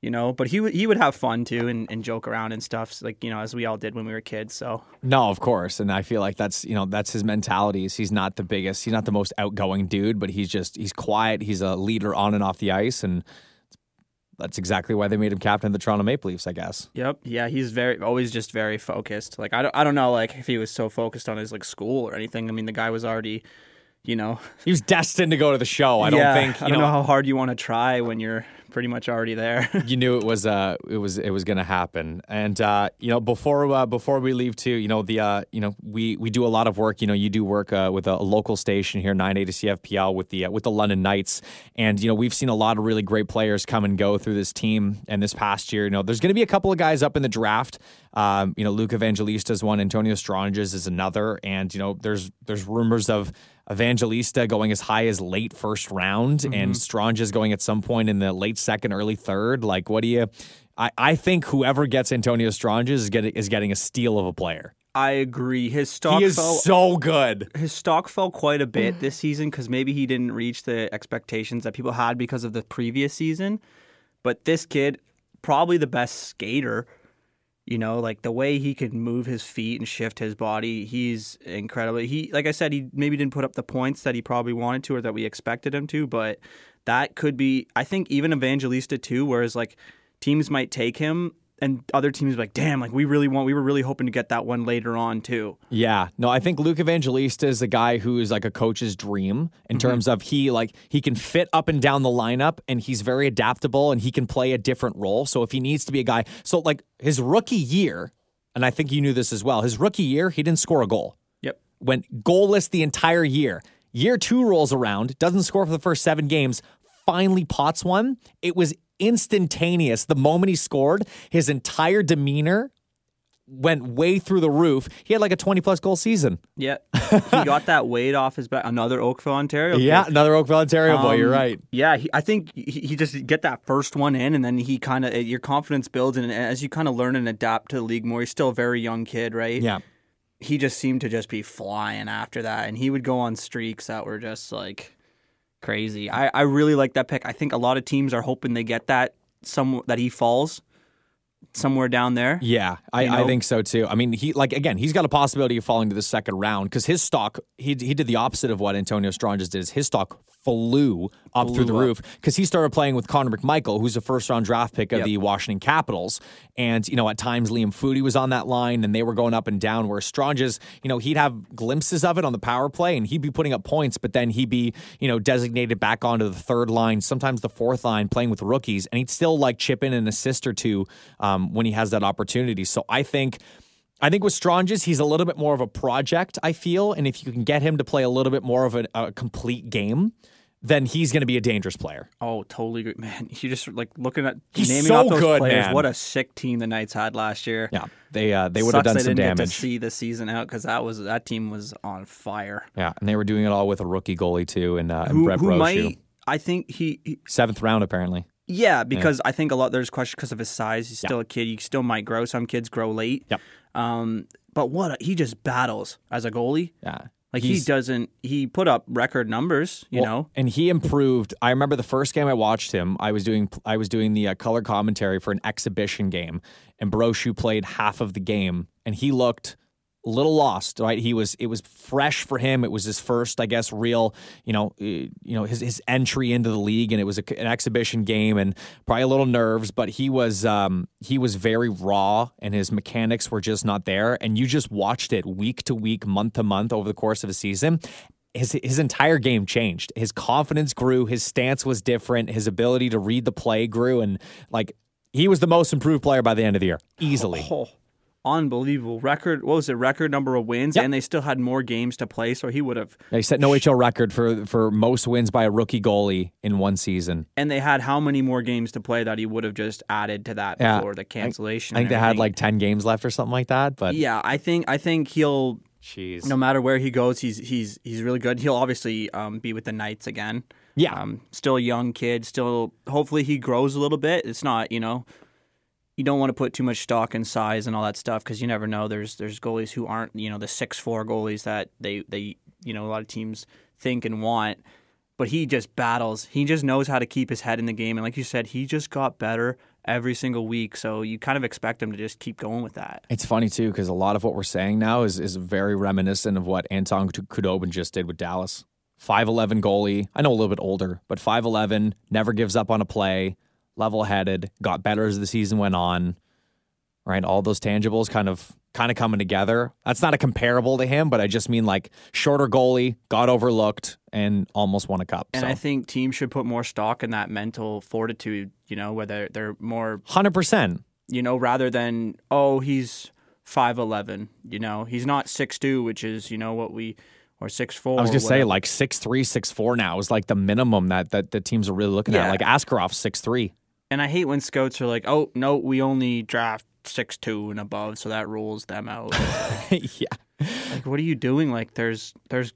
You know, but he he would have fun too and, and joke around and stuff, like you know, as we all did when we were kids. So No, of course, and I feel like that's you know that's his mentality. Is he's not the biggest, he's not the most outgoing dude, but he's just he's quiet. He's a leader on and off the ice, and that's exactly why they made him captain of the Toronto Maple Leafs, I guess. Yep. Yeah, he's very always just very focused. Like I don't I don't know like if he was so focused on his like school or anything. I mean, the guy was already, you know, He was destined to go to the show. I don't think you I don't know, how hard you want to try when you're pretty much already there. [laughs] you knew it was uh it was it was going to happen. And uh you know before uh, before we leave too you know the uh you know we we do a lot of work. You know you do work uh, with a, local station here 980 CFPL with the uh, with the London Knights. And you know we've seen a lot of really great players come and go through this team. And this past year you know there's going to be a couple of guys up in the draft. Um you know Luke Evangelista is one. Antonio Stranges is another. And you know there's there's rumors of Evangelista going as high as late first round and mm-hmm. Stranges going at some point in the late second, early third. Like, what do you? I, I think whoever gets Antonio Stranges is getting is getting a steal of a player. I agree. His stock He is fell so good. his stock fell quite a bit [sighs] this season because maybe he didn't reach the expectations that people had because of the previous season. But this kid, probably the best skater. You know, like the way he can move his feet and shift his body, he's incredible. He, like I said, he maybe didn't put up the points that he probably wanted to or that we expected him to, but that could be. I think even Evangelista too. Whereas like teams might take him and other teams like, damn, like we really want, we were really hoping to get that one later on too. Yeah, no, I think Luke Evangelista is a guy who is like a coach's dream in Mm-hmm. terms of he like he can fit up and down the lineup and he's very adaptable and he can play a different role. So if he needs to be a guy, so like his rookie year, and I think you knew this as well. His rookie year, he didn't score a goal. Yep. went goalless the entire year. Year two rolls around, doesn't score for the first seven games, finally pots one. It was instantaneous. The moment he scored, his entire demeanor went way through the roof. He had like a 20 plus goal season. Yeah, [laughs] he got that weight off his back. Another Oakville, Ontario. kid. Yeah, another Oakville, Ontario boy. You're Um, right. Yeah, he, I think he, he just get that first one in, and then he kind of your confidence builds, and as you kind of learn and adapt to the league more, he's still a very young kid, right? Yeah. He just seemed to just be flying after that, and he would go on streaks that were just like crazy. I, I really like that pick. I think a lot of teams are hoping they get that some that he falls somewhere down there. Yeah, I, I think so too. I mean, he like again, he's got a possibility of falling to the second round because his stock he he did the opposite of what Antonio Stranges did. His stock flew up through the up. roof because he started playing with Connor McMichael, who's a first round draft pick of Yep. the Washington Capitals, and you know at times Liam Foudy was on that line and they were going up and down. Where Stranges, you know, he'd have glimpses of it on the power play and he'd be putting up points, but then he'd be you know designated back onto the third line, sometimes the fourth line, playing with rookies, and he'd still like chip in an assist or two um, when he has that opportunity. So I think. I think with Stranges, he's a little bit more of a project, I feel. And if you can get him to play a little bit more of a, a complete game, then he's going to be a dangerous player. Oh, totally agree, man. You just like looking at He's naming so off those good, players. man. What a sick team the Knights had last year. Yeah, they uh, they would have done they some didn't damage. to see the season out because that was that team was on fire. Yeah, and they were doing it all with a rookie goalie too, and, uh, and Who, Brett who Brochu. might? I think he, he Seventh round, apparently. Yeah, because I think a lot there's question because of his size. He's still a kid. He still might grow. Some kids grow late. Yep. Um, but what a, he just battles as a goalie. Yeah. Like he doesn't. He put up record numbers. You Well, know. and he improved. I remember the first game I watched him. I was doing I was doing the uh, color commentary for an exhibition game, and Brochu played half of the game, and he looked little lost. Right, he was. It was fresh for him. It was his first, I guess, real. You know, uh, you know his his entry into the league, and it was a, an exhibition game, and probably a little nerves, but he was um, he was very raw, and his mechanics were just not there. And you just watched it week to week, month to month over the course of a season his his entire game changed. His confidence grew, his stance was different, his ability to read the play grew and like he was the most improved player by the end of the year. Easily. Oh, unbelievable record. What was it? Record number of wins, Yep. and they still had more games to play. So he would have. They set an OHL record for for most wins by a rookie goalie in one season. And they had how many more games to play that he would have just added to that Yeah. before the cancellation? I think they had like 10 games left or something like that, but Yeah, I think I think he'll jeez. no matter where he goes, he's he's he's really good. He'll obviously um, be with the Knights again. Yeah. Um, still a young kid. Still, hopefully he grows a little bit. It's not, you know, you don't want to put too much stock in size and all that stuff because you never know. There's there's goalies who aren't, you know, the six four goalies that they they you know a lot of teams think and want. But he just battles. He just knows how to keep his head in the game, and like you said, he just got better every single week. So you kind of expect him to just keep going with that. It's funny too because a lot of what we're saying now is is very reminiscent of what Anton Khudobin just did with Dallas. Five eleven goalie. I know a little bit older, but five eleven never gives up on a play. Level headed. Got better as the season went on. Right, all those tangibles kind of kind of coming together. That's not a comparable to him, but I just mean like shorter goalie got overlooked and almost won a cup. And so. I think teams should put more stock in that mental fortitude. You know, where they're they're more Hundred percent. you know, rather than oh he's five eleven. You know, he's not six two, which is you know what we or six four. I was just saying, like six three, six four now is like the minimum that that the teams are really looking Yeah. at. Like Askarov six three. And I hate when scouts are like, oh no, we only draft six two and above, so that rules them out. [laughs] yeah. like, what are you doing? Like, there's there's,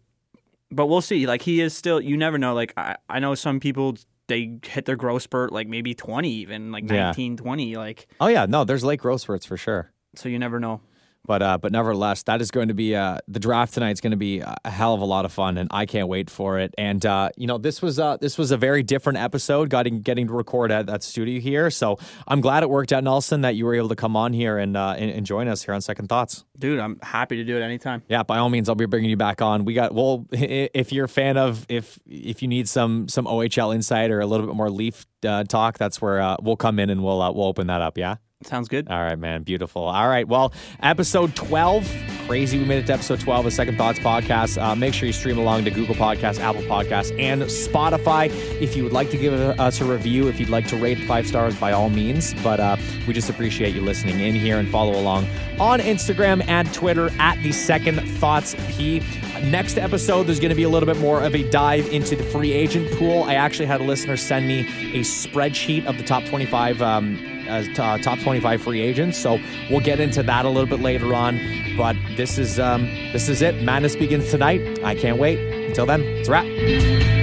but we'll see. Like, he is still. You never know. Like, I I know some people they hit their growth spurt like maybe twenty, even like Yeah. 19, 20. Like, Oh yeah, no, there's late growth spurts for sure. so you never know. But uh, but nevertheless, that is going to be uh, the draft tonight is going to be a hell of a lot of fun, and I can't wait for it. And uh, you know, this was uh, this was a very different episode, getting getting to record at that studio here. So I'm glad it worked out, Nelson, that you were able to come on here and uh, and, and join us here on Second Thoughts. Dude, I'm happy to do it anytime. Yeah, by all means, I'll be bringing you back on. We got well, if you're a fan of if if you need some some OHL insight or a little bit more Leaf uh, talk, that's where uh, we'll come in and we'll uh, we'll open that up. Yeah. Sounds good. All right, man. Beautiful. All right. Well, episode 12. Crazy. We made it to episode 12 of Second Thoughts Podcast. Uh, make sure you stream along to Google Podcasts, Apple Podcasts, and Spotify. If you would like to give us a review, if you'd like to rate five stars, by all means. But uh, we just appreciate you listening in here and follow along on Instagram and Twitter at the Second Thoughts P. Next episode, there's going to be a little bit more of a dive into the free agent pool. I actually had a listener send me a spreadsheet of the top 25 um, as t- uh, top 25 free agents. So we'll get into that a little bit later on. But this is um, this is it. Madness begins tonight. I can't wait. Until then, it's a wrap.